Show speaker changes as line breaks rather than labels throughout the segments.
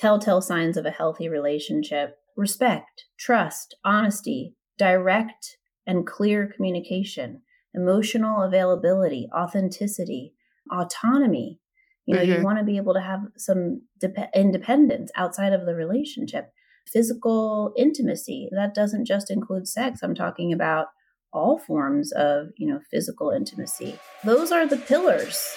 telltale signs of a healthy relationship respect, trust, honesty, direct and clear communication, emotional availability, authenticity, autonomy. You know, mm-hmm. you want to be able to have some de- independence outside of the relationship. Physical intimacy, that doesn't just include sex. I'm talking about all forms of, you know, physical intimacy. Those are the pillars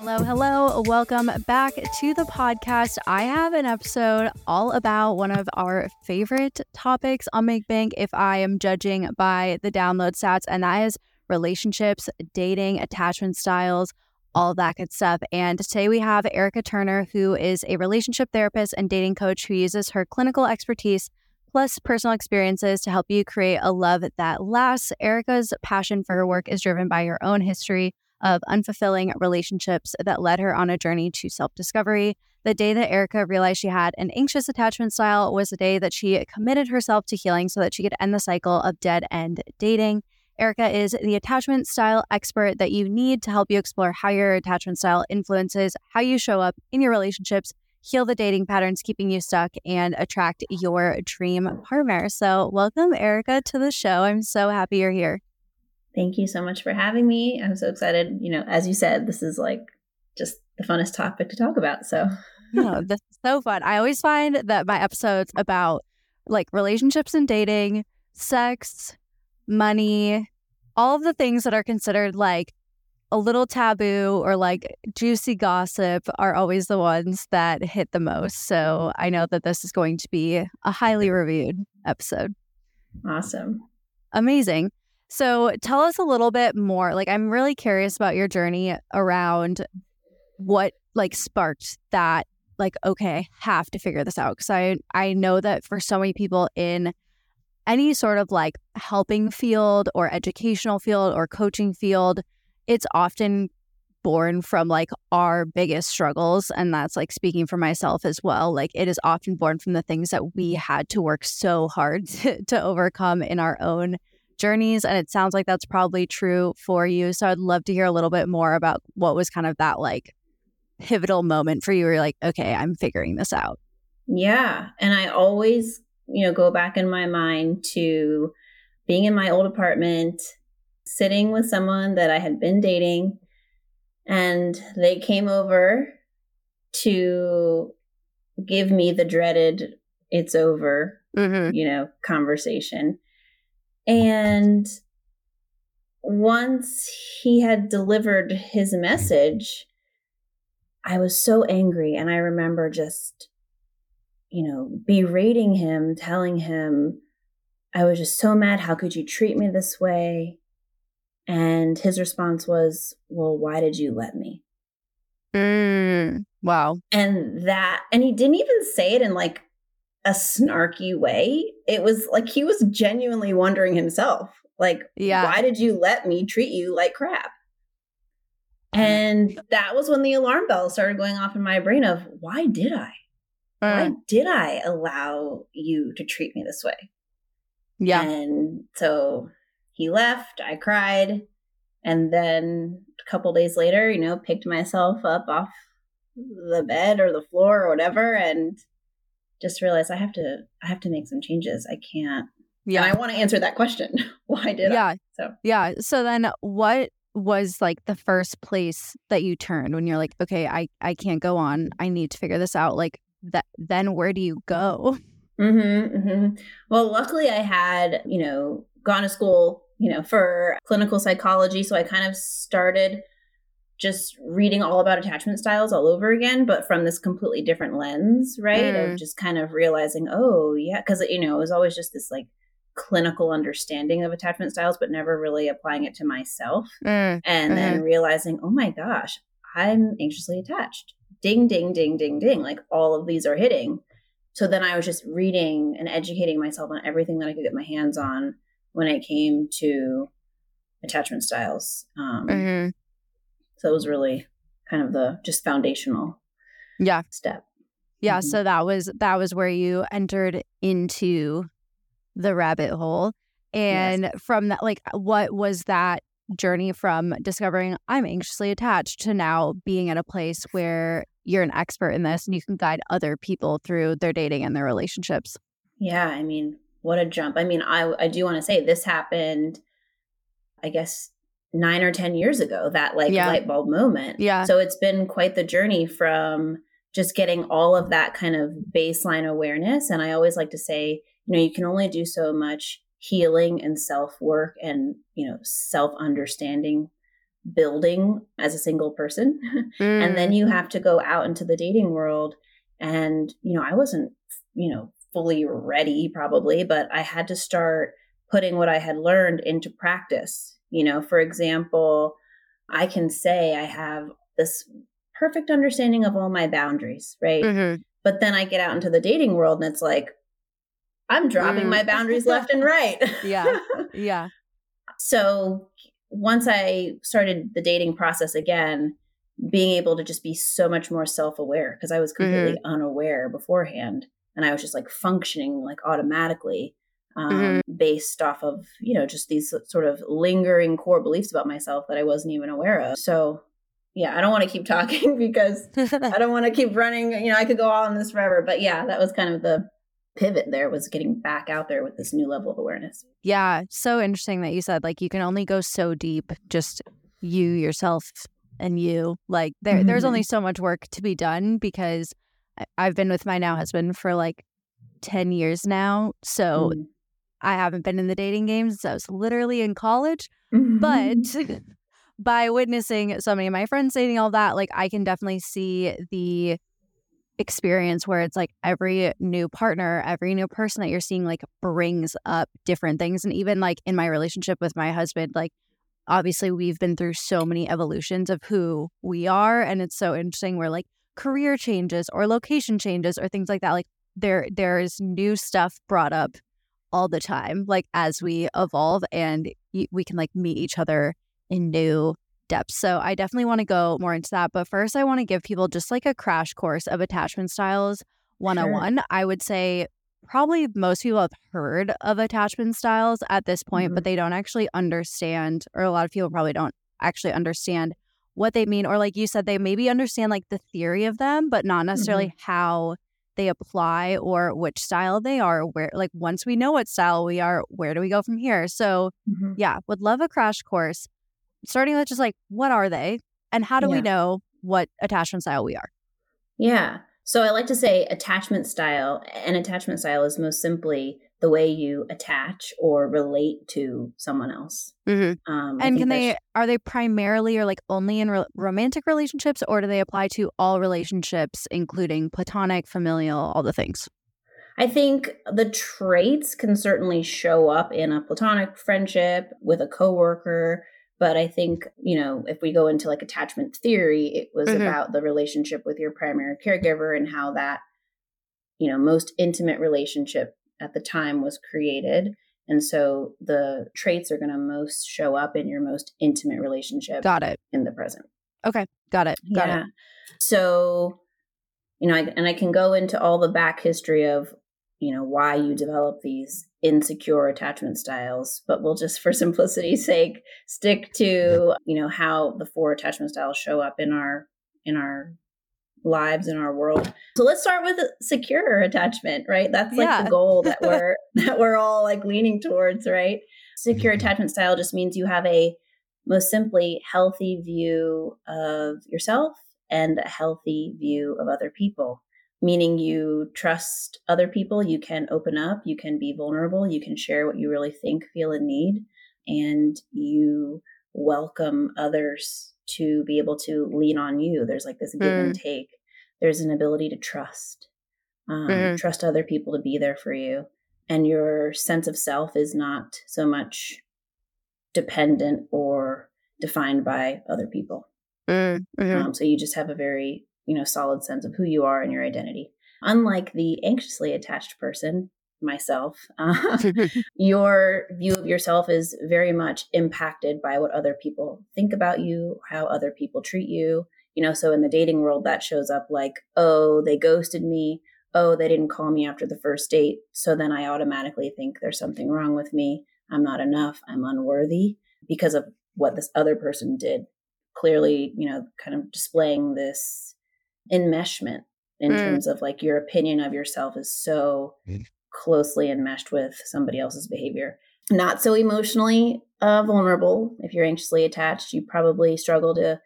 Hello, hello. Welcome back to the podcast. I have an episode all about one of our favorite topics on Make Bank if I am judging by the download stats, and that is relationships, dating, attachment styles, all that good stuff. And today we have Erica Turner, who is a relationship therapist and dating coach who uses her clinical expertise plus personal experiences to help you create a love that lasts. Erica's passion for her work is driven by her own history of unfulfilling relationships that led her on a journey to self discovery. The day that Erica realized she had an anxious attachment style was the day that she committed herself to healing so that she could end the cycle of dead end dating. Erica is the attachment style expert that you need to help you explore how your attachment style influences how you show up in your relationships, heal the dating patterns keeping you stuck, and attract your dream partner. So, welcome, Erica, to the show. I'm so happy you're here.
Thank you so much for having me. I'm so excited. You know, as you said, this is like just the funnest topic to talk about. So,
no, this is so fun. I always find that my episodes about like relationships and dating, sex, money, all of the things that are considered like a little taboo or like juicy gossip are always the ones that hit the most. So I know that this is going to be a highly reviewed episode.
Awesome.
Amazing. So tell us a little bit more. Like, I'm really curious about your journey around what like sparked that like okay have to figure this out because i i know that for so many people in any sort of like helping field or educational field or coaching field it's often born from like our biggest struggles and that's like speaking for myself as well like it is often born from the things that we had to work so hard to, to overcome in our own journeys. And it sounds like that's probably true for you. So I'd love to hear a little bit more about what was kind of that like pivotal moment for you where you're like, okay, I'm figuring this out.
Yeah. And I always, you know, go back in my mind to being in my old apartment, sitting with someone that I had been dating, and they came over to give me the dreaded it's over, mm-hmm. you know, conversation. And once he had delivered his message, I was so angry. And I remember just, you know, berating him, telling him, I was just so mad. How could you treat me this way? And his response was, Well, why did you let me?
Mm, wow.
And that, and he didn't even say it in like a snarky way. It was like he was genuinely wondering himself, like, yeah. why did you let me treat you like crap? And that was when the alarm bell started going off in my brain of why did I? Why uh. did I allow you to treat me this way? Yeah. And so he left, I cried, and then a couple days later, you know, picked myself up off the bed or the floor or whatever and just realized I have to I have to make some changes. I can't. Yeah. And I want to answer that question. Why did
yeah.
I? So
Yeah. So then what was like the first place that you turned when you're like, okay, I I can't go on. I need to figure this out. Like that then where do you go?
Mm-hmm, mm-hmm. Well, luckily I had, you know, gone to school, you know, for clinical psychology. So I kind of started just reading all about attachment styles all over again, but from this completely different lens, right? Mm. Of just kind of realizing, oh, yeah, because, you know, it was always just this like clinical understanding of attachment styles, but never really applying it to myself. Mm. And mm-hmm. then realizing, oh my gosh, I'm anxiously attached. Ding, ding, ding, ding, ding. Like all of these are hitting. so then I was just reading and educating myself on everything that I could get my hands on when it came to attachment styles. Um, mm-hmm. So it was really kind of the just foundational
yeah
step.
Yeah, mm-hmm. so that was that was where you entered into the rabbit hole. And yes. from that like what was that journey from discovering I'm anxiously attached to now being at a place where you're an expert in this and you can guide other people through their dating and their relationships.
Yeah, I mean, what a jump. I mean, I I do want to say this happened I guess 9 or 10 years ago, that like yeah. light bulb moment.
Yeah.
So it's been quite the journey from just getting all of that kind of baseline awareness and I always like to say, you know, you can only do so much healing and self work and, you know, self understanding building as a single person. Mm. and then you mm. have to go out into the dating world. And, you know, I wasn't, you know, fully ready probably, but I had to start putting what I had learned into practice. You know, for example, I can say I have this perfect understanding of all my boundaries, right? Mm-hmm. But then I get out into the dating world and it's like, I'm dropping mm. my boundaries left and right.
yeah. Yeah.
So once I started the dating process again, being able to just be so much more self aware because I was completely mm-hmm. unaware beforehand. And I was just like functioning like automatically um, mm-hmm. based off of, you know, just these sort of lingering core beliefs about myself that I wasn't even aware of. So, yeah, I don't want to keep talking because I don't want to keep running. You know, I could go on this forever. But yeah, that was kind of the pivot there was getting back out there with this new level of awareness.
Yeah, so interesting that you said like you can only go so deep just you yourself and you. Like there mm-hmm. there's only so much work to be done because I've been with my now husband for like 10 years now. So mm. I haven't been in the dating game since I was literally in college. Mm-hmm. But by witnessing so many of my friends dating all that, like I can definitely see the experience where it's like every new partner, every new person that you're seeing like brings up different things. And even like in my relationship with my husband, like obviously we've been through so many evolutions of who we are. And it's so interesting where like career changes or location changes or things like that. Like there there's new stuff brought up all the time, like as we evolve and we can like meet each other in new depths. So I definitely want to go more into that. But first, I want to give people just like a crash course of attachment styles 101. Sure. I would say probably most people have heard of attachment styles at this point, mm-hmm. but they don't actually understand, or a lot of people probably don't actually understand what they mean. Or like you said, they maybe understand like the theory of them, but not necessarily mm-hmm. how they apply or which style they are where like once we know what style we are where do we go from here so mm-hmm. yeah would love a crash course starting with just like what are they and how do yeah. we know what attachment style we are?
Yeah. So I like to say attachment style, and attachment style is most simply the way you attach or relate to someone else.
Mm-hmm. Um, and can they are they primarily or like only in re- romantic relationships, or do they apply to all relationships, including platonic, familial, all the things?
I think the traits can certainly show up in a platonic friendship with a coworker, but I think, you know, if we go into like attachment theory, it was mm-hmm. about the relationship with your primary caregiver and how that, you know, most intimate relationship at the time was created. And so the traits are going to most show up in your most intimate relationship.
Got it.
In the present.
Okay. Got it. Got yeah. it.
So, you know, I, and I can go into all the back history of, you know, why you develop these insecure attachment styles, but we'll just for simplicity's sake stick to, you know, how the four attachment styles show up in our in our lives in our world. So let's start with secure attachment, right? That's like yeah. the goal that we're that we're all like leaning towards, right? Secure attachment style just means you have a most simply healthy view of yourself and a healthy view of other people meaning you trust other people, you can open up, you can be vulnerable, you can share what you really think, feel, and need, and you welcome others to be able to lean on you. There's like this give mm. and take. There's an ability to trust, um, mm. trust other people to be there for you. And your sense of self is not so much dependent or defined by other people. Mm. Um, so you just have a very you know solid sense of who you are and your identity unlike the anxiously attached person, myself, uh, your view of yourself is very much impacted by what other people think about you, how other people treat you. You know, so in the dating world, that shows up like, oh, they ghosted me. Oh, they didn't call me after the first date. So then I automatically think there's something wrong with me. I'm not enough. I'm unworthy because of what this other person did. Clearly, you know, kind of displaying this enmeshment in mm. terms of like your opinion of yourself is so mm closely enmeshed with somebody else's behavior. Not so emotionally uh, vulnerable. If you're anxiously attached, you probably struggle to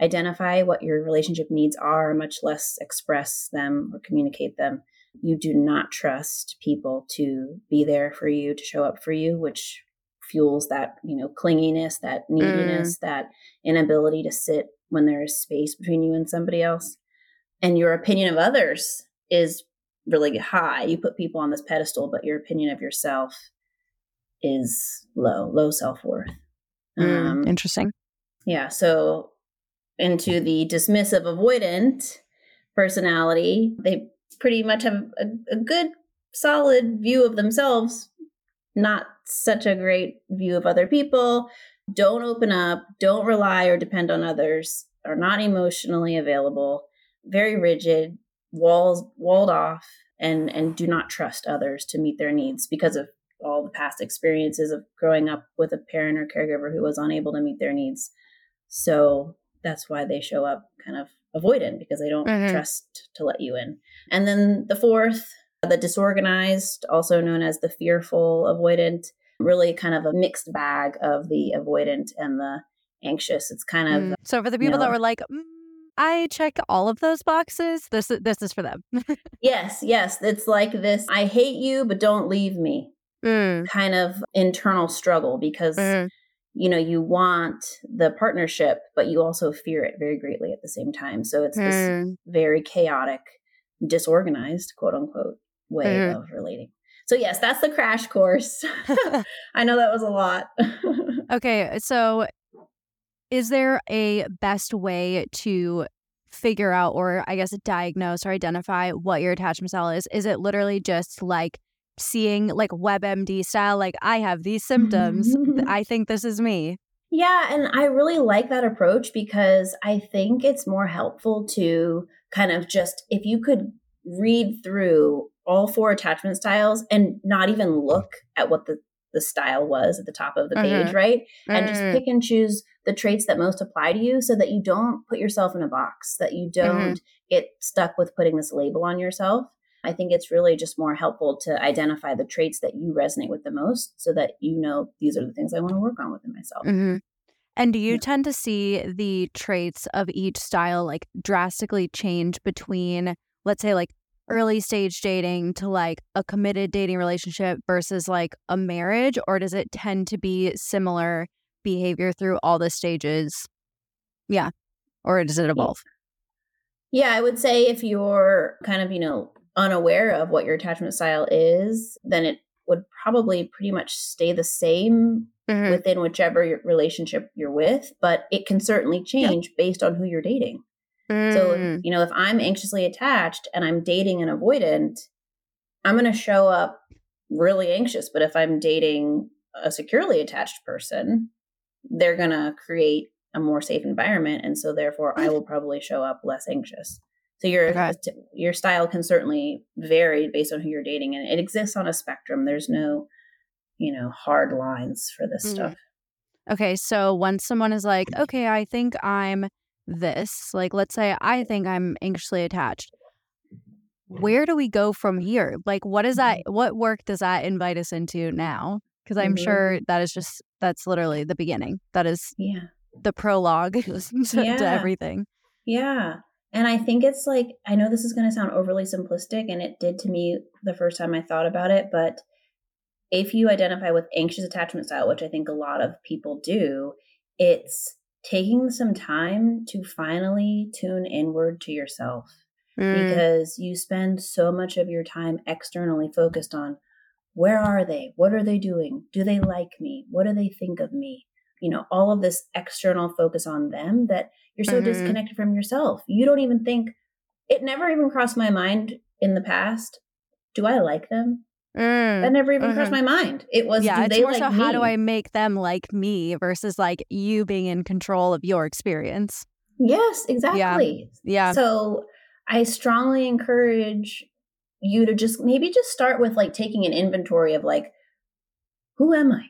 identify what your relationship needs are, much less express them or communicate them. You do not trust people to be there for you, to show up for you, which fuels that, you know, clinginess, that neediness, mm. that inability to sit when there is space between you and somebody else. And your opinion of others is really high. You put people on this pedestal, but your opinion of yourself is low, low self worth.
Mm, um, interesting.
Yeah. So into the dismissive avoidant personality, they pretty much have a, a good, solid view of themselves, not such a great view of other people. Don't open up, don't rely or depend on others, are not emotionally available, very rigid, walls walled off and and do not trust others to meet their needs because of all the past experiences of growing up with a parent or caregiver who was unable to meet their needs. So that's why they show up kind of avoidant because they don't mm-hmm. trust to let you in. And then the fourth, the disorganized, also known as the fearful avoidant, really kind of a mixed bag of the avoidant and the anxious. It's kind of
mm. so for the people you know, that were like, mm, I check all of those boxes. This this is for them.
yes, yes. It's like this I hate you, but don't leave me. Mm. Kind of internal struggle because mm. you know, you want the partnership, but you also fear it very greatly at the same time. So it's mm. this very chaotic, disorganized, quote unquote, way mm. of relating. So yes, that's the crash course. I know that was a lot.
okay, so is there a best way to figure out or I guess diagnose or identify what your attachment style is? Is it literally just like seeing like WebMD style, like I have these symptoms, I think this is me?
Yeah, and I really like that approach because I think it's more helpful to kind of just if you could read through all four attachment styles and not even look at what the the style was at the top of the page, mm-hmm. right? And mm-hmm. just pick and choose the traits that most apply to you so that you don't put yourself in a box, that you mm-hmm. don't mm-hmm. get stuck with putting this label on yourself. I think it's really just more helpful to identify the traits that you resonate with the most so that you know these are the things I want to work on within myself.
Mm-hmm. And do you yeah. tend to see the traits of each style like drastically change between, let's say, like early stage dating to like a committed dating relationship versus like a marriage? Or does it tend to be similar behavior through all the stages? Yeah. Or does it evolve?
Yeah, I would say if you're kind of, you know, unaware of what your attachment style is, then it would probably pretty much stay the same mm-hmm. within whichever relationship you're with, but it can certainly change yeah. based on who you're dating. Mm. So, you know, if I'm anxiously attached and I'm dating an avoidant, I'm going to show up really anxious. But if I'm dating a securely attached person, they're going to create a more safe environment and so therefore I will probably show up less anxious. So your okay. your style can certainly vary based on who you're dating and it exists on a spectrum. There's no, you know, hard lines for this mm. stuff.
Okay, so once someone is like, "Okay, I think I'm this." Like let's say I think I'm anxiously attached. Where do we go from here? Like what is that what work does that invite us into now? Because I'm mm-hmm. sure that is just that's literally the beginning. That is
yeah
the prologue to, yeah. to everything.
Yeah. And I think it's like, I know this is going to sound overly simplistic, and it did to me the first time I thought about it. But if you identify with anxious attachment style, which I think a lot of people do, it's taking some time to finally tune inward to yourself mm. because you spend so much of your time externally focused on where are they? What are they doing? Do they like me? What do they think of me? You know, all of this external focus on them that you're so mm-hmm. disconnected from yourself. You don't even think, it never even crossed my mind in the past, do I like them? Mm, that never even crossed mm-hmm. my mind. It was
yeah.
it's more
like
so
me? how do I make them like me versus like you being in control of your experience.
Yes, exactly.
Yeah. yeah.
So I strongly encourage you to just maybe just start with like taking an inventory of like who am I?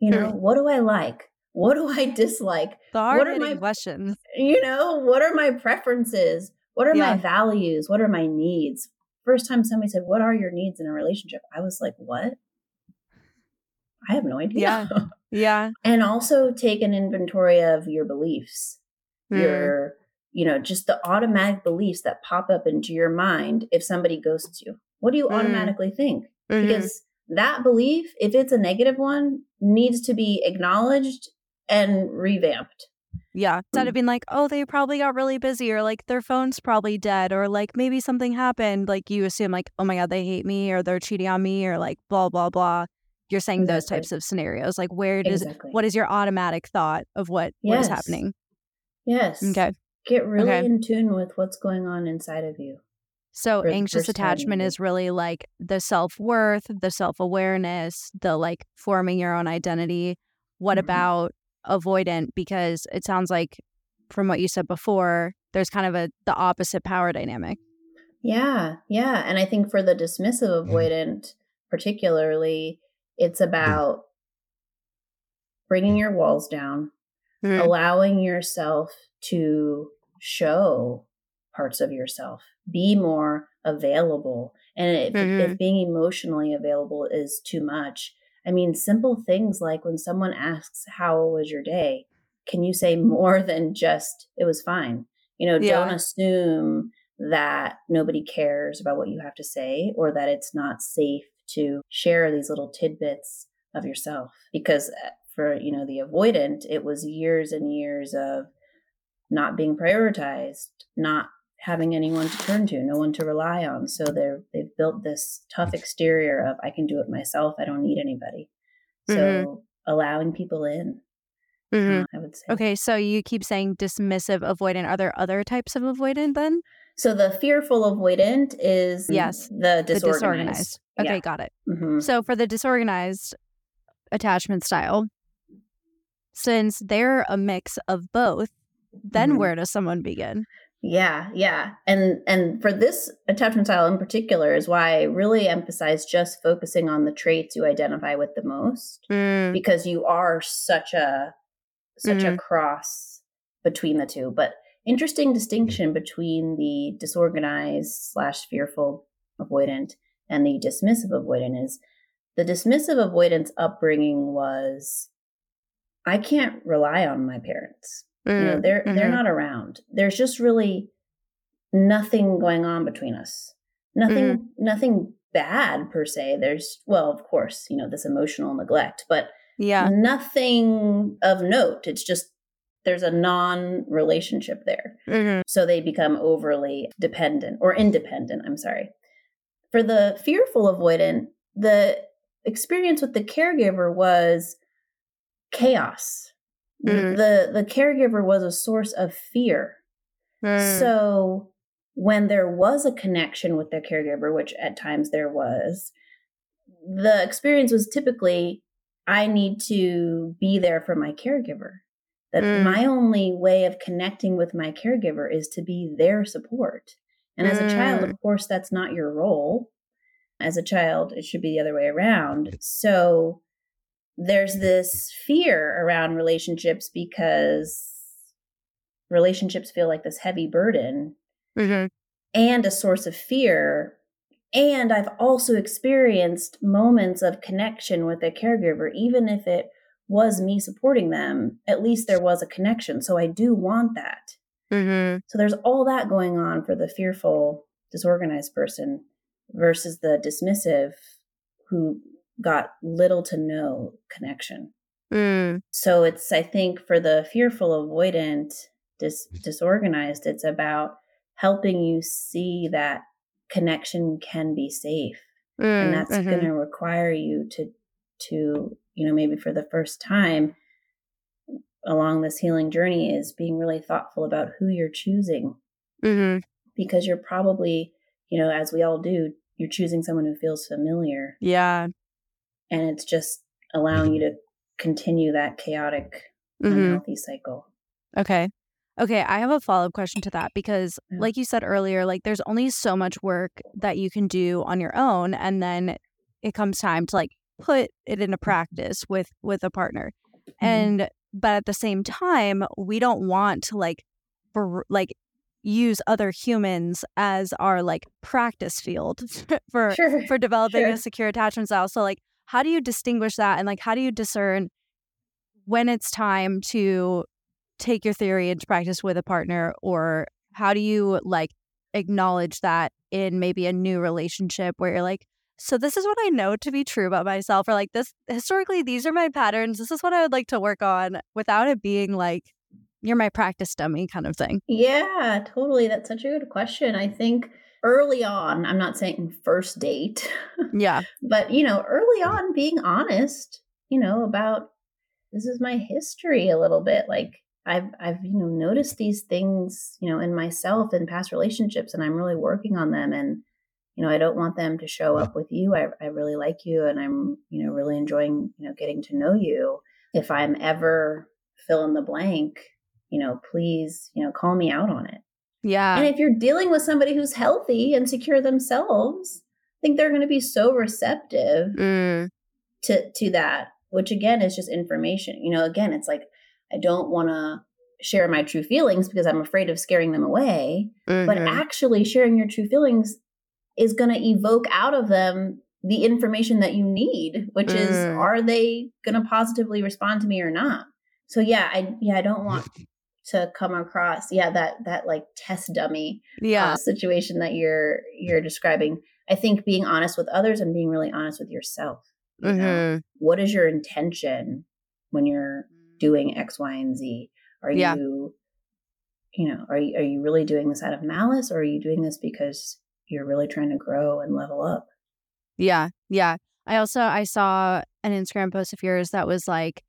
You know, what do I like? What do I dislike?
The what are my questions?
You know, what are my preferences? What are yeah. my values? What are my needs? first time somebody said, What are your needs in a relationship? I was like, What? I have no idea.
Yeah. Yeah.
and also take an inventory of your beliefs, mm. your, you know, just the automatic beliefs that pop up into your mind if somebody ghosts you. What do you mm. automatically think? Mm-hmm. Because that belief, if it's a negative one, needs to be acknowledged and revamped.
Yeah. Instead of mm. being like, oh, they probably got really busy or like their phone's probably dead or like maybe something happened, like you assume like, oh my God, they hate me or they're cheating on me or like blah, blah, blah. You're saying exactly. those types of scenarios. Like where does exactly. what is your automatic thought of what, yes. what is happening?
Yes.
Okay.
Get really okay. in tune with what's going on inside of you.
So anxious attachment is really like the self worth, the self awareness, the like forming your own identity. What mm-hmm. about avoidant because it sounds like from what you said before there's kind of a the opposite power dynamic
yeah yeah and i think for the dismissive mm-hmm. avoidant particularly it's about bringing your walls down mm-hmm. allowing yourself to show parts of yourself be more available and if, mm-hmm. if being emotionally available is too much I mean, simple things like when someone asks, How was your day? Can you say more than just, It was fine? You know, yeah. don't assume that nobody cares about what you have to say or that it's not safe to share these little tidbits of yourself. Because uh, for, you know, the avoidant, it was years and years of not being prioritized, not having anyone to turn to, no one to rely on. So they're they've built this tough exterior of I can do it myself. I don't need anybody. So mm-hmm. allowing people in. Mm-hmm. Uh, I would say.
Okay, so you keep saying dismissive avoidant. Are there other types of avoidant then?
So the fearful avoidant is yes the disorganized. The disorganized.
Okay, yeah. got it. Mm-hmm. So for the disorganized attachment style, since they're a mix of both, then mm-hmm. where does someone begin?
Yeah, yeah. And and for this attachment style in particular is why I really emphasize just focusing on the traits you identify with the most mm. because you are such a such mm. a cross between the two. But interesting distinction between the disorganized slash fearful avoidant and the dismissive avoidant is the dismissive avoidance upbringing was I can't rely on my parents. Mm, you know, mm, they're mm-hmm. they're not around. There's just really nothing going on between us. Nothing mm. nothing bad per se. There's well, of course, you know, this emotional neglect, but
yeah.
Nothing of note. It's just there's a non relationship there. Mm-hmm. So they become overly dependent or independent, I'm sorry. For the fearful avoidant, the experience with the caregiver was chaos mm. the the caregiver was a source of fear. Mm. So when there was a connection with the caregiver, which at times there was, the experience was typically I need to be there for my caregiver. That mm. my only way of connecting with my caregiver is to be their support. And as a child, of mm. course, that's not your role. As a child, it should be the other way around. So there's this fear around relationships because relationships feel like this heavy burden mm-hmm. and a source of fear. And I've also experienced moments of connection with a caregiver, even if it was me supporting them, at least there was a connection. So I do want that. Mm-hmm. So there's all that going on for the fearful, disorganized person versus the dismissive who got little to no connection. Mm. So it's, I think, for the fearful, avoidant, dis- disorganized, it's about helping you see that connection can be safe. Mm, and that's mm-hmm. going to require you to, to, you know, maybe for the first time along this healing journey is being really thoughtful about who you're choosing. Mm-hmm. Because you're probably you know, as we all do, you're choosing someone who feels familiar.
Yeah.
And it's just allowing you to continue that chaotic, mm-hmm. unhealthy cycle.
Okay. Okay, I have a follow up question to that because, yeah. like you said earlier, like there's only so much work that you can do on your own, and then it comes time to like put it into practice with with a partner. Mm-hmm. And but at the same time, we don't want to like for like use other humans as our like practice field for sure. for developing sure. a secure attachment style. So like how do you distinguish that and like how do you discern when it's time to take your theory into practice with a partner or how do you like acknowledge that in maybe a new relationship where you're like so this is what I know to be true about myself or like this historically these are my patterns this is what I would like to work on without it being like you're my practice dummy kind of thing.
Yeah, totally that's such a good question. I think early on, I'm not saying first date.
Yeah.
but you know, early on being honest, you know, about this is my history a little bit like I've I've you know noticed these things you know in myself in past relationships, and I'm really working on them. And you know I don't want them to show up with you. I I really like you, and I'm you know really enjoying you know getting to know you. If I'm ever fill in the blank, you know, please you know call me out on it.
Yeah.
And if you're dealing with somebody who's healthy and secure themselves, I think they're going to be so receptive mm. to to that. Which again is just information. You know, again, it's like I don't want to share my true feelings because I'm afraid of scaring them away. Mm-hmm. But actually, sharing your true feelings is going to evoke out of them the information that you need, which mm. is are they going to positively respond to me or not? So yeah, I yeah, I don't want to come across yeah that that like test dummy
yeah
uh, situation that you're you're describing. I think being honest with others and being really honest with yourself. You mm-hmm. What is your intention when you're doing X, Y, and Z? Are yeah. you, you know, are you, are you really doing this out of malice or are you doing this because you're really trying to grow and level up?
Yeah. Yeah. I also, I saw an Instagram post of yours that was like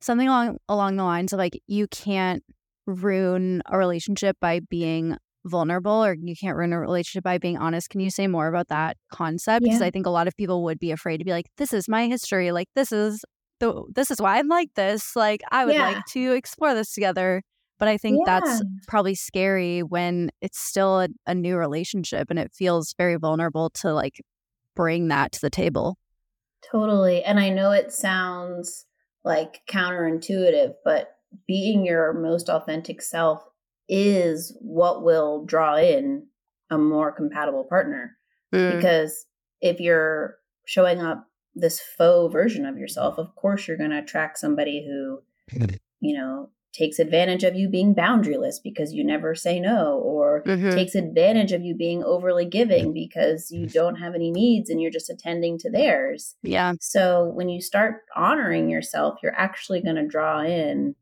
something along, along the lines of like, you can't ruin a relationship by being vulnerable or you can't ruin a relationship by being honest. Can you say more about that concept? Because I think a lot of people would be afraid to be like, this is my history. Like, this is the this is why I'm like this. Like I would yeah. like to explore this together. But I think yeah. that's probably scary when it's still a, a new relationship and it feels very vulnerable to like bring that to the table.
Totally. And I know it sounds like counterintuitive, but being your most authentic self is what will draw in a more compatible partner. Mm. Because if you're showing up this faux version of yourself, of course you're going to attract somebody who, you know, takes advantage of you being boundaryless because you never say no, or mm-hmm. takes advantage of you being overly giving because you don't have any needs and you're just attending to theirs.
Yeah.
So when you start honoring yourself, you're actually going to draw in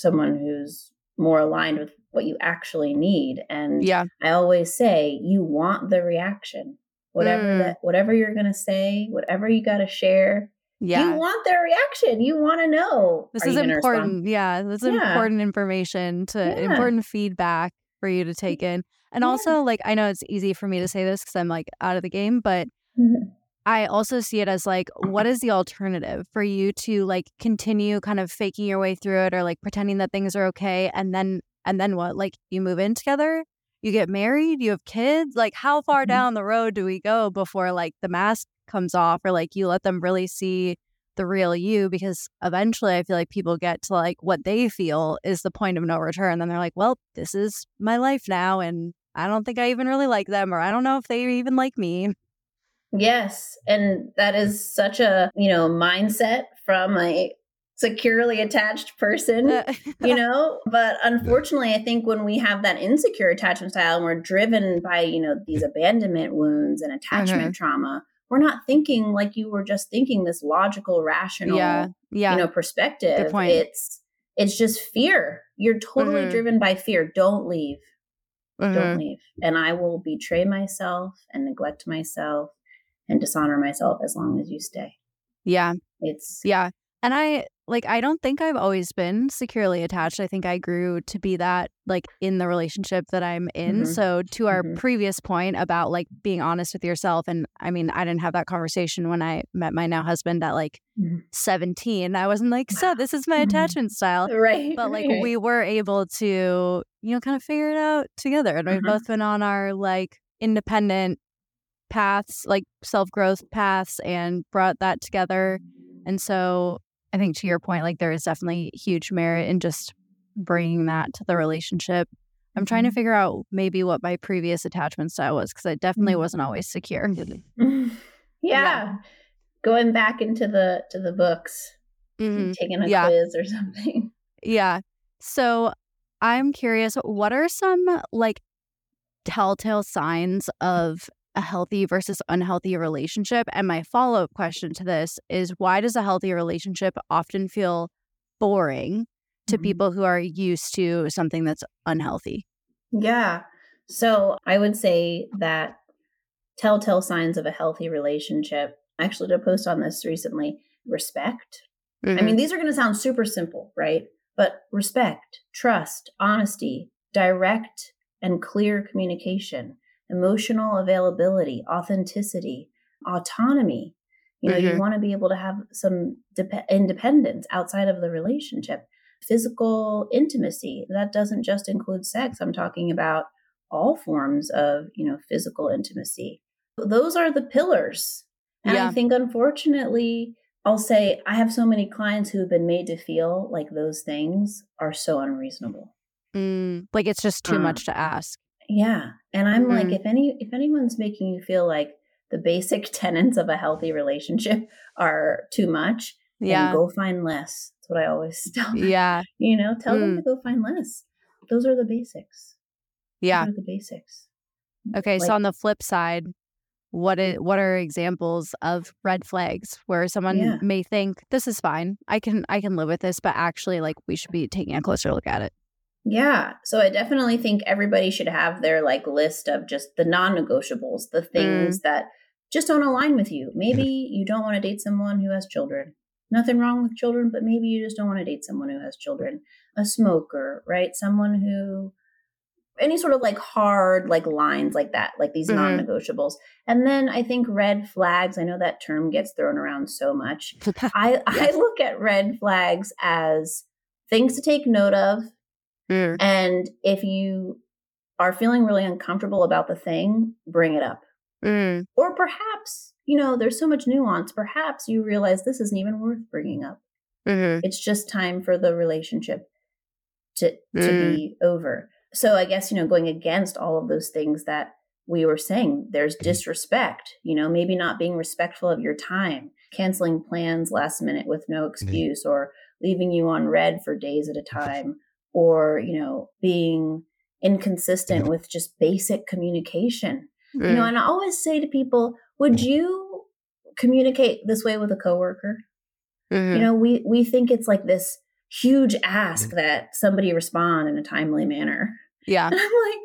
someone who's more aligned with what you actually need. And
yeah.
I always say, you want the reaction whatever mm. that whatever you're going to say whatever you got to share yeah. you want their reaction you want to know
this is important yeah this is yeah. important information to yeah. important feedback for you to take in and yeah. also like i know it's easy for me to say this because i'm like out of the game but mm-hmm. I also see it as like what is the alternative for you to like continue kind of faking your way through it or like pretending that things are okay and then and then what like you move in together you get married, you have kids. Like, how far mm-hmm. down the road do we go before like the mask comes off or like you let them really see the real you? Because eventually I feel like people get to like what they feel is the point of no return. And then they're like, well, this is my life now. And I don't think I even really like them, or I don't know if they even like me.
Yes. And that is such a, you know, mindset from a securely attached person, you know? But unfortunately, I think when we have that insecure attachment style and we're driven by, you know, these abandonment wounds and attachment mm-hmm. trauma, we're not thinking like you were just thinking this logical, rational,
yeah, yeah.
you know, perspective. It's it's just fear. You're totally mm-hmm. driven by fear. Don't leave. Mm-hmm. Don't leave. And I will betray myself and neglect myself and dishonor myself as long as you stay.
Yeah.
It's
yeah. And I like I don't think I've always been securely attached. I think I grew to be that like in the relationship that I'm in. Mm-hmm. So to our mm-hmm. previous point about like being honest with yourself and I mean I didn't have that conversation when I met my now husband at like mm-hmm. 17. I wasn't like, "So, this is my mm-hmm. attachment style."
Right.
But like right. we were able to, you know, kind of figure it out together and we've mm-hmm. both been on our like independent paths, like self-growth paths and brought that together. And so I think to your point, like there is definitely huge merit in just bringing that to the relationship. I'm trying to mm-hmm. figure out maybe what my previous attachment style was because I definitely mm-hmm. wasn't always secure.
yeah. yeah. Going back into the to the books, mm-hmm. taking a yeah. quiz or something.
Yeah. So I'm curious, what are some like telltale signs of a healthy versus unhealthy relationship? And my follow up question to this is why does a healthy relationship often feel boring to mm-hmm. people who are used to something that's unhealthy?
Yeah. So I would say that telltale signs of a healthy relationship, I actually did a post on this recently respect. Mm-hmm. I mean, mm-hmm. these are going to sound super simple, right? But respect, trust, honesty, direct and clear communication emotional availability, authenticity, autonomy. You know, mm-hmm. you want to be able to have some de- independence outside of the relationship. Physical intimacy, that doesn't just include sex. I'm talking about all forms of, you know, physical intimacy. Those are the pillars. And yeah. I think unfortunately, I'll say I have so many clients who have been made to feel like those things are so unreasonable.
Mm, like it's just too um, much to ask.
Yeah. And I'm mm-hmm. like, if any if anyone's making you feel like the basic tenets of a healthy relationship are too much, yeah, go find less. That's what I always tell them.
Yeah.
You know, tell mm. them to go find less. Those are the basics.
Yeah.
the basics.
Okay. Like, so on the flip side, what is, what are examples of red flags where someone yeah. may think this is fine i can i can live with this but actually like we should be taking a closer look at it
yeah. So I definitely think everybody should have their like list of just the non-negotiables, the things mm. that just don't align with you. Maybe you don't want to date someone who has children. Nothing wrong with children, but maybe you just don't want to date someone who has children. A smoker, right? Someone who any sort of like hard like lines like that, like these mm-hmm. non-negotiables. And then I think red flags, I know that term gets thrown around so much. I yes. I look at red flags as things to take note of Mm. And if you are feeling really uncomfortable about the thing, bring it up. Mm. Or perhaps, you know, there's so much nuance. Perhaps you realize this isn't even worth bringing up. Mm-hmm. It's just time for the relationship to to mm. be over. So I guess, you know, going against all of those things that we were saying, there's disrespect, you know, maybe not being respectful of your time, canceling plans last minute with no mm-hmm. excuse, mm-hmm. or leaving you on red for days at a time, or you know being inconsistent with just basic communication mm. you know mm. and i always say to people would you communicate this way with a coworker mm-hmm. you know we we think it's like this huge ask mm. that somebody respond in a timely manner
yeah
and i'm like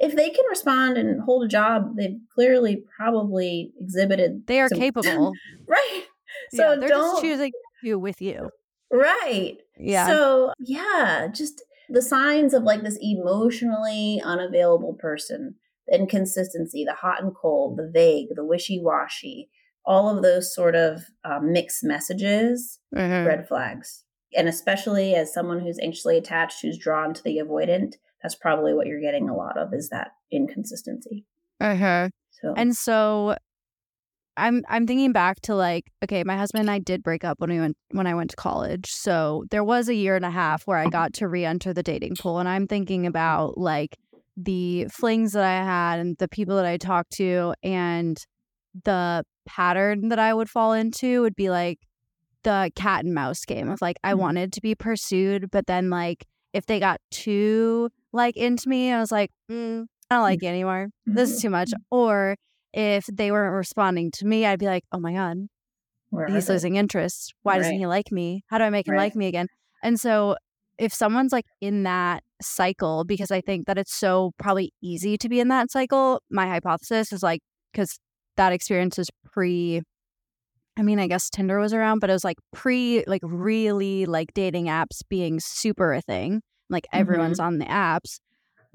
if they can respond and hold a job they've clearly probably exhibited
they are some, capable
right so
yeah, they're
don't
just choosing you with you
right
yeah.
So, yeah, just the signs of like this emotionally unavailable person, the inconsistency, the hot and cold, the vague, the wishy washy, all of those sort of uh, mixed messages, mm-hmm. red flags. And especially as someone who's anxiously attached, who's drawn to the avoidant, that's probably what you're getting a lot of is that inconsistency.
Uh huh. So. And so I'm I'm thinking back to like okay, my husband and I did break up when we went when I went to college. So there was a year and a half where I got to re-enter the dating pool and I'm thinking about like the flings that I had and the people that I talked to and the pattern that I would fall into would be like the cat and mouse game of like I mm-hmm. wanted to be pursued, but then like if they got too like into me, I was like, mm, I don't like you anymore. This is too much. Or if they weren't responding to me, I'd be like, oh my God, Where he's losing interest. Why right. doesn't he like me? How do I make him right. like me again? And so if someone's like in that cycle, because I think that it's so probably easy to be in that cycle, my hypothesis is like, because that experience is pre I mean, I guess Tinder was around, but it was like pre, like really like dating apps being super a thing. Like everyone's mm-hmm. on the apps.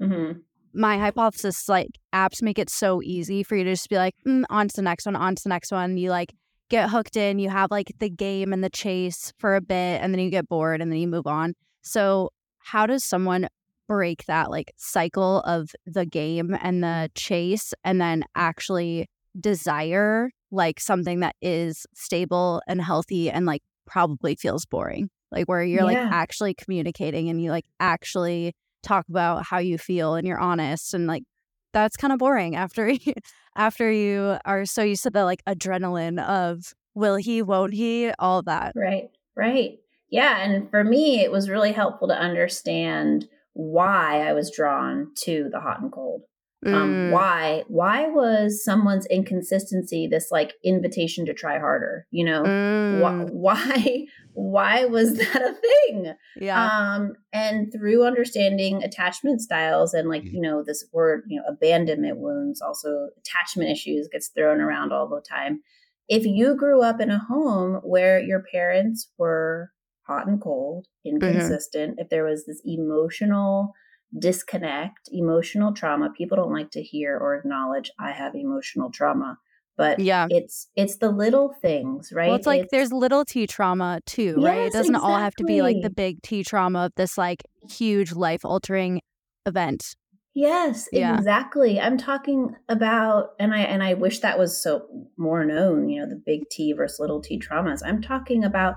Mm-hmm. My hypothesis like apps make it so easy for you to just be like, mm, on to the next one, on to the next one. You like get hooked in, you have like the game and the chase for a bit, and then you get bored and then you move on. So, how does someone break that like cycle of the game and the chase and then actually desire like something that is stable and healthy and like probably feels boring like where you're yeah. like actually communicating and you like actually talk about how you feel and you're honest and like that's kind of boring after you after you are so used to the like adrenaline of will he won't he all that
right right yeah and for me it was really helpful to understand why i was drawn to the hot and cold um, mm. Um, why? Why was someone's inconsistency this like invitation to try harder? You know, mm. why, why? Why was that a thing? Yeah. Um, and through understanding attachment styles and like mm-hmm. you know this word, you know, abandonment wounds, also attachment issues gets thrown around all the time. If you grew up in a home where your parents were hot and cold, mm-hmm. inconsistent, mm-hmm. if there was this emotional disconnect, emotional trauma. People don't like to hear or acknowledge I have emotional trauma. But yeah, it's it's the little things, right?
Well, it's like it's, there's little T trauma too, yes, right? It doesn't exactly. all have to be like the big T trauma of this like huge life altering event.
Yes, yeah. exactly. I'm talking about and I and I wish that was so more known, you know, the big T versus little T traumas. I'm talking about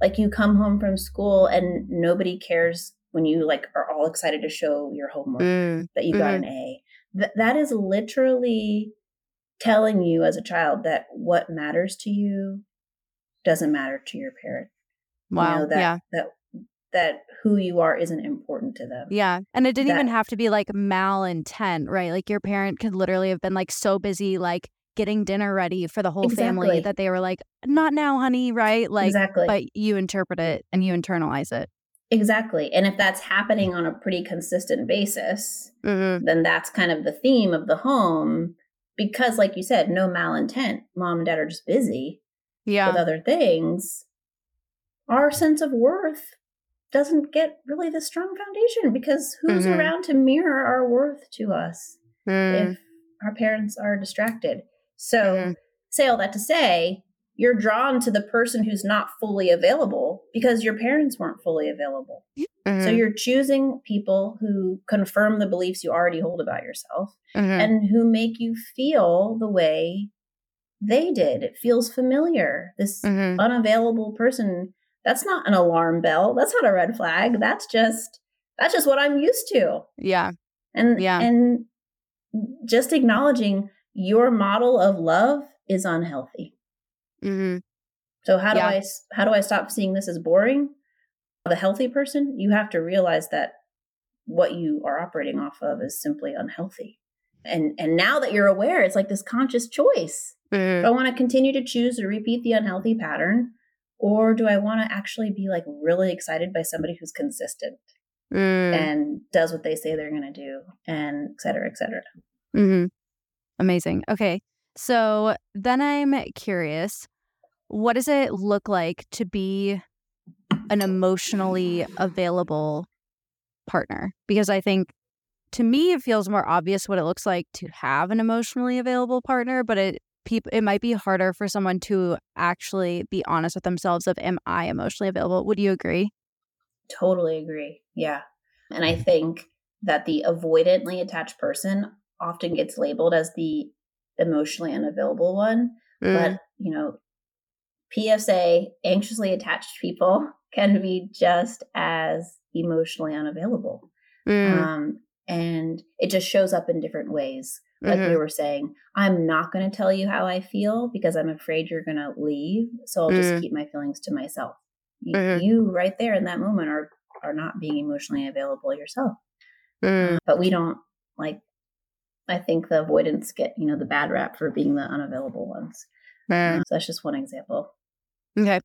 like you come home from school and nobody cares when you like are all excited to show your homework mm. that you got mm-hmm. an A. Th- that is literally telling you as a child that what matters to you doesn't matter to your parent. Wow. You know, that, yeah. That that who you are isn't important to them.
Yeah. And it didn't that, even have to be like malintent, right? Like your parent could literally have been like so busy like getting dinner ready for the whole exactly. family that they were like, not now, honey, right? Like exactly. but you interpret it and you internalize it.
Exactly. And if that's happening on a pretty consistent basis, mm-hmm. then that's kind of the theme of the home. Because, like you said, no malintent. Mom and dad are just busy yeah. with other things. Our sense of worth doesn't get really the strong foundation because who's mm-hmm. around to mirror our worth to us mm. if our parents are distracted? So, mm-hmm. say all that to say, you're drawn to the person who's not fully available because your parents weren't fully available. Mm-hmm. So you're choosing people who confirm the beliefs you already hold about yourself mm-hmm. and who make you feel the way they did. It feels familiar. This mm-hmm. unavailable person, that's not an alarm bell. That's not a red flag. That's just that's just what I'm used to.
Yeah.
And yeah. And just acknowledging your model of love is unhealthy. Mm-hmm. So how do yeah. I how do I stop seeing this as boring? The healthy person, you have to realize that what you are operating off of is simply unhealthy. And and now that you're aware, it's like this conscious choice. Mm-hmm. Do I want to continue to choose to repeat the unhealthy pattern? Or do I want to actually be like really excited by somebody who's consistent mm. and does what they say they're going to do and et cetera, et cetera?
Mm-hmm. Amazing. Okay. So then I'm curious what does it look like to be an emotionally available partner? Because I think to me it feels more obvious what it looks like to have an emotionally available partner, but it people it might be harder for someone to actually be honest with themselves of am I emotionally available? Would you agree?
Totally agree. Yeah. And I mm. think that the avoidantly attached person often gets labeled as the emotionally unavailable one. Mm. But, you know, PSA, anxiously attached people can be just as emotionally unavailable. Mm. Um, and it just shows up in different ways. Like mm-hmm. we were saying, I'm not going to tell you how I feel because I'm afraid you're going to leave. So I'll mm. just keep my feelings to myself. You, mm-hmm. you, right there in that moment are are not being emotionally available yourself. Mm. Uh, but we don't like I think the avoidants get, you know, the bad rap for being the unavailable ones. Mm. Uh, so that's just one example.
Okay.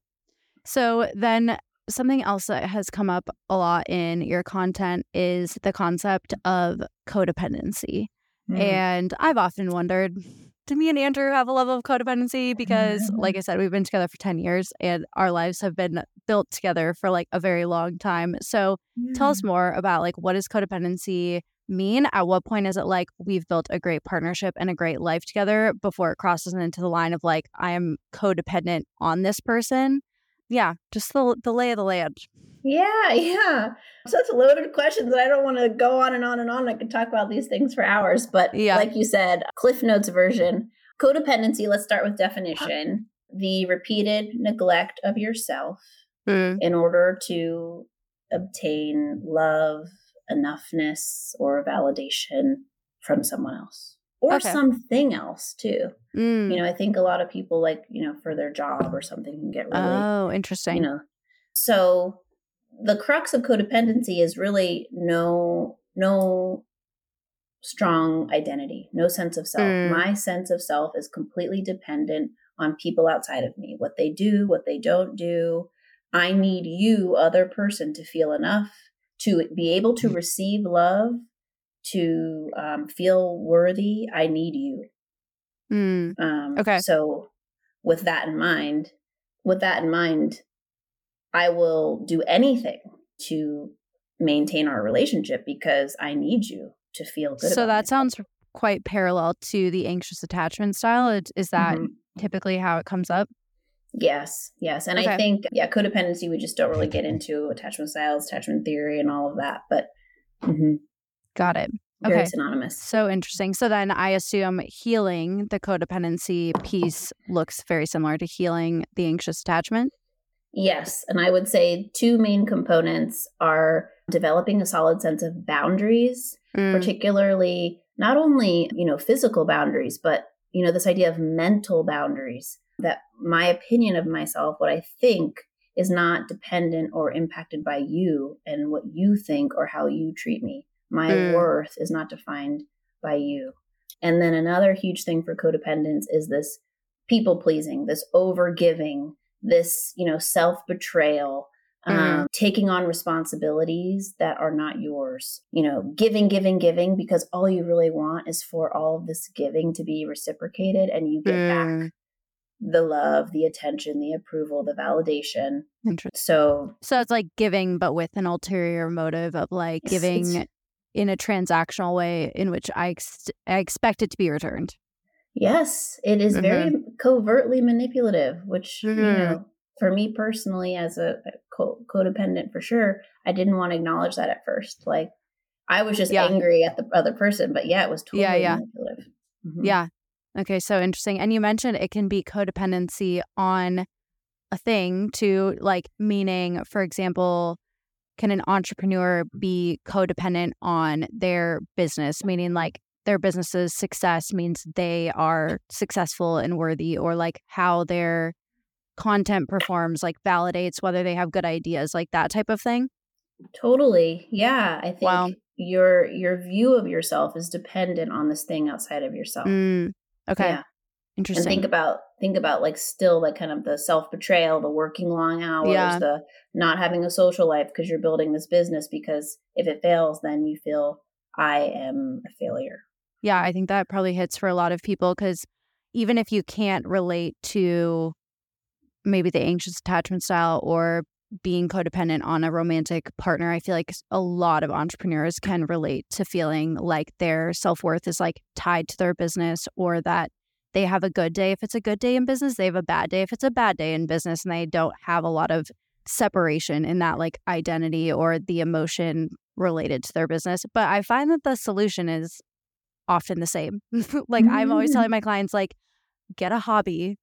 So then something else that has come up a lot in your content is the concept of codependency. Mm. And I've often wondered do me and Andrew have a level of codependency? Because, like I said, we've been together for 10 years and our lives have been built together for like a very long time. So yeah. tell us more about like what is codependency mean? At what point is it like we've built a great partnership and a great life together before it crosses into the line of like I am codependent on this person? Yeah, just the the lay of the land.
Yeah, yeah. So Such loaded questions. I don't want to go on and on and on. I could talk about these things for hours, but yeah. like you said, Cliff Notes version. Codependency, let's start with definition. The repeated neglect of yourself mm. in order to obtain love, enoughness, or validation from someone else or okay. something else too. Mm. You know, I think a lot of people like, you know, for their job or something can get really
Oh, interesting.
You know. So the crux of codependency is really no no strong identity, no sense of self. Mm. My sense of self is completely dependent on people outside of me, what they do, what they don't do. I need you, other person, to feel enough to be able to mm. receive love, to um, feel worthy. I need you.
Mm. Um, okay.
So, with that in mind, with that in mind, I will do anything to maintain our relationship because I need you to feel good.
So that
me.
sounds quite parallel to the anxious attachment style. Is that mm-hmm. typically how it comes up?
Yes, yes. And okay. I think, yeah, codependency, we just don't really get into attachment styles, attachment theory, and all of that. But
mm-hmm. got it.
Very okay. synonymous.
So interesting. So then I assume healing the codependency piece looks very similar to healing the anxious attachment.
Yes. And I would say two main components are developing a solid sense of boundaries, mm. particularly not only, you know, physical boundaries, but, you know, this idea of mental boundaries that my opinion of myself, what I think, is not dependent or impacted by you and what you think or how you treat me. My mm. worth is not defined by you. And then another huge thing for codependence is this people pleasing, this over giving, this, you know, self betrayal, mm-hmm. um, taking on responsibilities that are not yours, you know, giving, giving, giving, because all you really want is for all of this giving to be reciprocated and you get mm. back the love, the attention, the approval, the validation. So,
so it's like giving, but with an ulterior motive of like giving in a transactional way in which I, ex- I expect it to be returned.
Yes, it is mm-hmm. very covertly manipulative, which, mm-hmm. you know, for me personally, as a, co- codependent for sure, I didn't want to acknowledge that at first. Like, I was just yeah. angry at the other person, but yeah, it was totally yeah, yeah. manipulative.
Mm-hmm. Yeah. Okay, so interesting. And you mentioned it can be codependency on a thing to like meaning, for example, can an entrepreneur be codependent on their business, meaning like their business's success means they are successful and worthy or like how their content performs like validates whether they have good ideas like that type of thing
totally yeah i think wow. your your view of yourself is dependent on this thing outside of yourself
mm, okay yeah. interesting
and think about think about like still like kind of the self betrayal the working long hours yeah. the not having a social life because you're building this business because if it fails then you feel i am a failure
yeah, I think that probably hits for a lot of people because even if you can't relate to maybe the anxious attachment style or being codependent on a romantic partner, I feel like a lot of entrepreneurs can relate to feeling like their self worth is like tied to their business or that they have a good day if it's a good day in business, they have a bad day if it's a bad day in business, and they don't have a lot of separation in that like identity or the emotion related to their business. But I find that the solution is often the same. like mm-hmm. I'm always telling mm. my clients like get a hobby.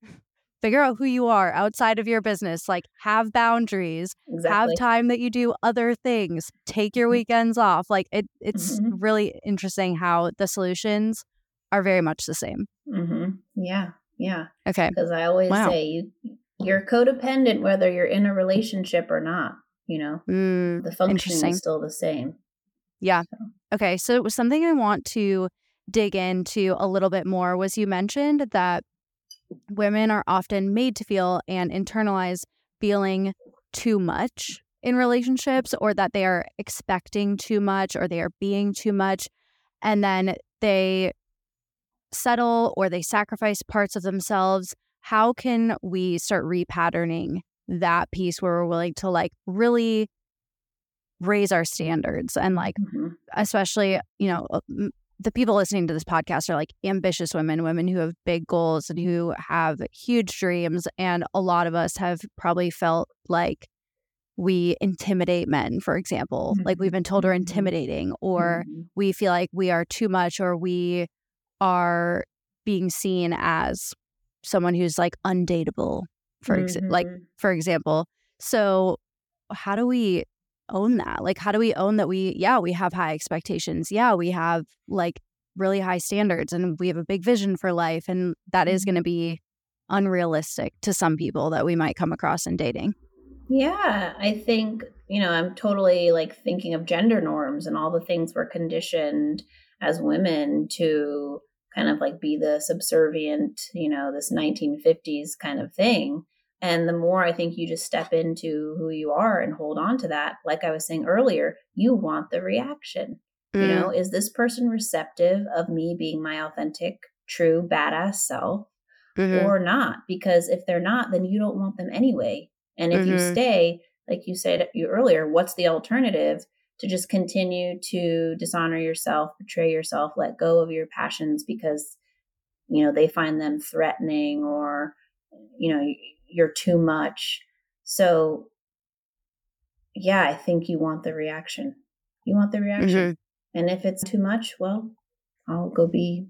Figure out who you are outside of your business. Like, have boundaries. Exactly. Have time that you do other things. Take your mm. weekends off. Like, it. It's mm-hmm. really interesting how the solutions are very much the same.
Mm-hmm. Yeah, yeah.
Okay.
Because I always wow. say you you're codependent whether you're in a relationship or not. You know, mm, the function is still the same.
Yeah. So. Okay. So it was something I want to dig into a little bit more was you mentioned that women are often made to feel and internalize feeling too much in relationships or that they are expecting too much or they are being too much and then they settle or they sacrifice parts of themselves, how can we start repatterning that piece where we're willing to like really raise our standards and like mm-hmm. especially you know uh, the people listening to this podcast are like ambitious women women who have big goals and who have huge dreams and a lot of us have probably felt like we intimidate men for example mm-hmm. like we've been told we're mm-hmm. intimidating or mm-hmm. we feel like we are too much or we are being seen as someone who's like undateable for ex- like mm-hmm. for example so how do we own that like how do we own that we yeah we have high expectations yeah we have like really high standards and we have a big vision for life and that is mm-hmm. going to be unrealistic to some people that we might come across in dating
yeah i think you know i'm totally like thinking of gender norms and all the things we're conditioned as women to kind of like be the subservient, you know, this 1950s kind of thing. And the more I think you just step into who you are and hold on to that, like I was saying earlier, you want the reaction. Mm. You know, is this person receptive of me being my authentic, true, badass self mm-hmm. or not? Because if they're not, then you don't want them anyway. And if mm-hmm. you stay, like you said earlier, what's the alternative? to just continue to dishonor yourself, betray yourself, let go of your passions because you know they find them threatening or you know you're too much. So yeah, I think you want the reaction. You want the reaction. Mm-hmm. And if it's too much, well, I'll go be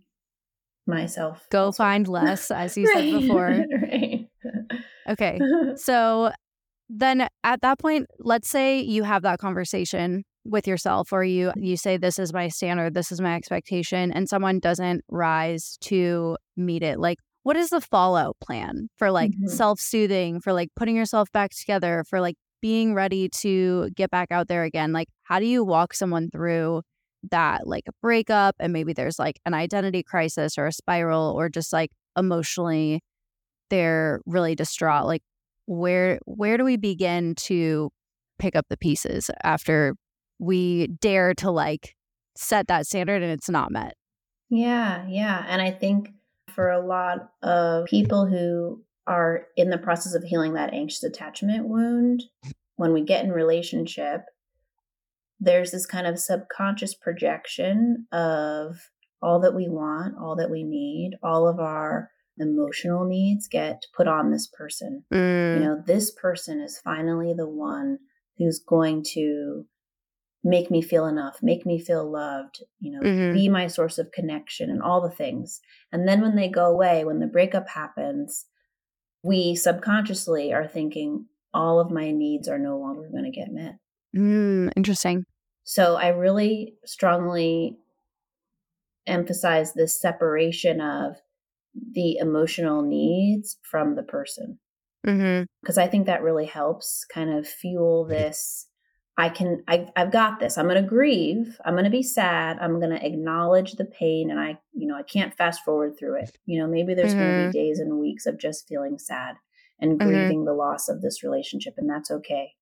myself.
Go find less, as you right. said before. right. Okay. So then at that point, let's say you have that conversation with yourself or you you say this is my standard this is my expectation and someone doesn't rise to meet it like what is the fallout plan for like mm-hmm. self-soothing for like putting yourself back together for like being ready to get back out there again like how do you walk someone through that like a breakup and maybe there's like an identity crisis or a spiral or just like emotionally they're really distraught like where where do we begin to pick up the pieces after we dare to like set that standard and it's not met.
Yeah, yeah. And I think for a lot of people who are in the process of healing that anxious attachment wound, when we get in relationship, there's this kind of subconscious projection of all that we want, all that we need, all of our emotional needs get put on this person. Mm. You know, this person is finally the one who's going to make me feel enough, make me feel loved, you know, mm-hmm. be my source of connection and all the things. And then when they go away, when the breakup happens, we subconsciously are thinking all of my needs are no longer going to get met.
Mm, interesting.
So I really strongly emphasize this separation of the emotional needs from the person. Because mm-hmm. I think that really helps kind of fuel this I can, I, I've got this. I'm going to grieve. I'm going to be sad. I'm going to acknowledge the pain. And I, you know, I can't fast forward through it. You know, maybe there's mm-hmm. going to be days and weeks of just feeling sad and mm-hmm. grieving the loss of this relationship. And that's okay.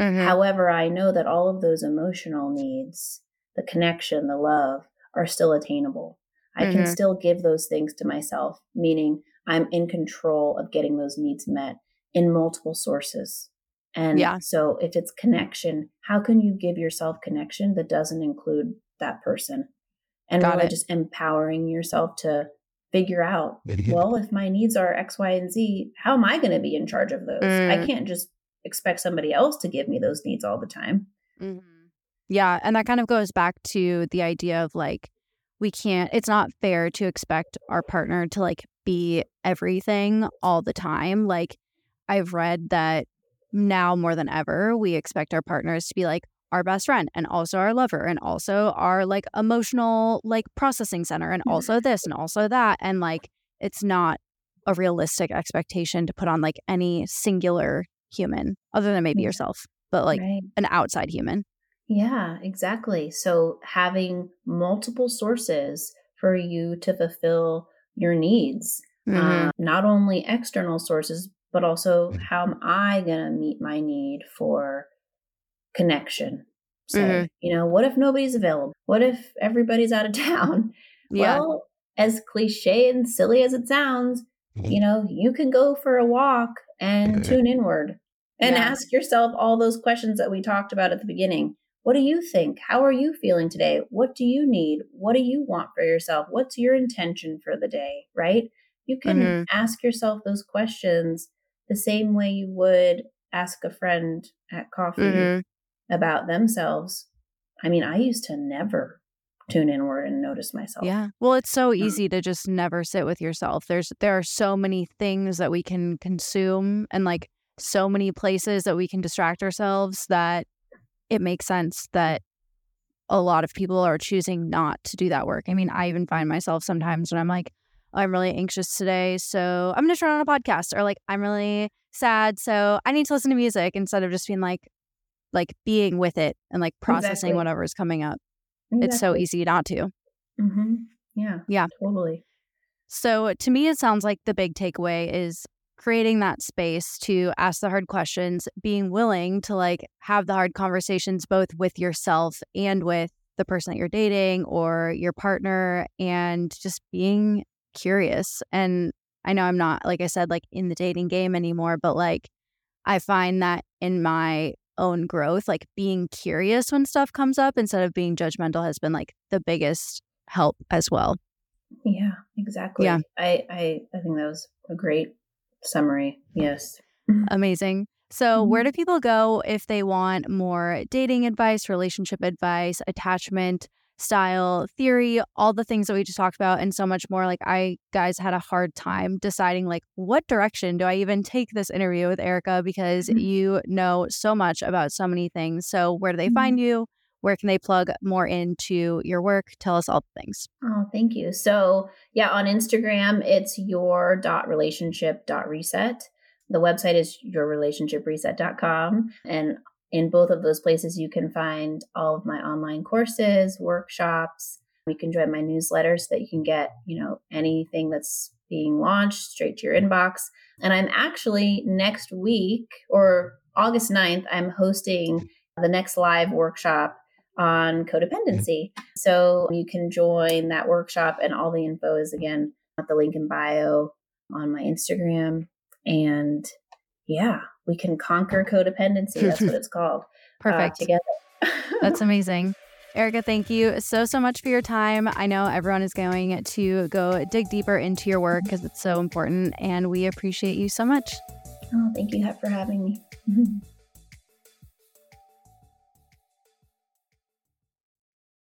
Mm-hmm. However, I know that all of those emotional needs, the connection, the love are still attainable. I can mm-hmm. still give those things to myself, meaning I'm in control of getting those needs met in multiple sources. And yeah. so if it's connection, how can you give yourself connection that doesn't include that person? And Got really it. just empowering yourself to figure out, well, if my needs are X, Y, and Z, how am I going to be in charge of those? Mm. I can't just expect somebody else to give me those needs all the time.
Mm-hmm. Yeah. And that kind of goes back to the idea of like, we can't, it's not fair to expect our partner to like be everything all the time. Like, I've read that now more than ever, we expect our partners to be like our best friend and also our lover and also our like emotional like processing center and also this and also that. And like it's not a realistic expectation to put on like any singular human other than maybe yourself, but like right. an outside human.
Yeah, exactly. So having multiple sources for you to fulfill your needs, mm-hmm. uh, not only external sources, but also mm-hmm. how am I going to meet my need for connection? So, mm-hmm. you know, what if nobody's available? What if everybody's out of town? Yeah. Well, as cliche and silly as it sounds, you know, you can go for a walk and tune inward and yeah. ask yourself all those questions that we talked about at the beginning. What do you think? How are you feeling today? What do you need? What do you want for yourself? What's your intention for the day? Right? You can mm-hmm. ask yourself those questions the same way you would ask a friend at coffee mm-hmm. about themselves. I mean, I used to never tune inward and notice myself.
Yeah. Well, it's so easy to just never sit with yourself. There's there are so many things that we can consume and like so many places that we can distract ourselves that it makes sense that a lot of people are choosing not to do that work. I mean, I even find myself sometimes when I'm like, I'm really anxious today, so I'm going to turn on a podcast or like I'm really sad, so I need to listen to music instead of just being like like being with it and like processing exactly. whatever is coming up. Exactly. It's so easy not to.
Mm-hmm. Yeah.
Yeah.
Totally.
So to me, it sounds like the big takeaway is creating that space to ask the hard questions, being willing to like have the hard conversations both with yourself and with the person that you're dating or your partner and just being curious. And I know I'm not, like I said, like in the dating game anymore, but like I find that in my own growth, like being curious when stuff comes up instead of being judgmental has been like the biggest help as well.
Yeah, exactly. Yeah. I, I, I think that was a great summary. Yes.
Amazing. So, where mm-hmm. do people go if they want more dating advice, relationship advice, attachment style, theory, all the things that we just talked about, and so much more? Like, I guys had a hard time deciding, like, what direction do I even take this interview with Erica because mm-hmm. you know so much about so many things. So, where do they find mm-hmm. you? where can they plug more into your work? Tell us all the things.
Oh, thank you. So, yeah, on Instagram, it's your dot relationship dot reset. The website is yourrelationshipreset.com. And in both of those places, you can find all of my online courses, workshops. You can join my newsletter so that you can get, you know, anything that's being launched straight to your inbox. And I'm actually next week or August 9th, I'm hosting the next live workshop on codependency. So you can join that workshop, and all the info is again at the link in bio on my Instagram. And yeah, we can conquer codependency. That's what it's called.
Uh, Perfect. Uh, together. That's amazing. Erica, thank you so, so much for your time. I know everyone is going to go dig deeper into your work because it's so important, and we appreciate you so much.
Oh, thank you for having me.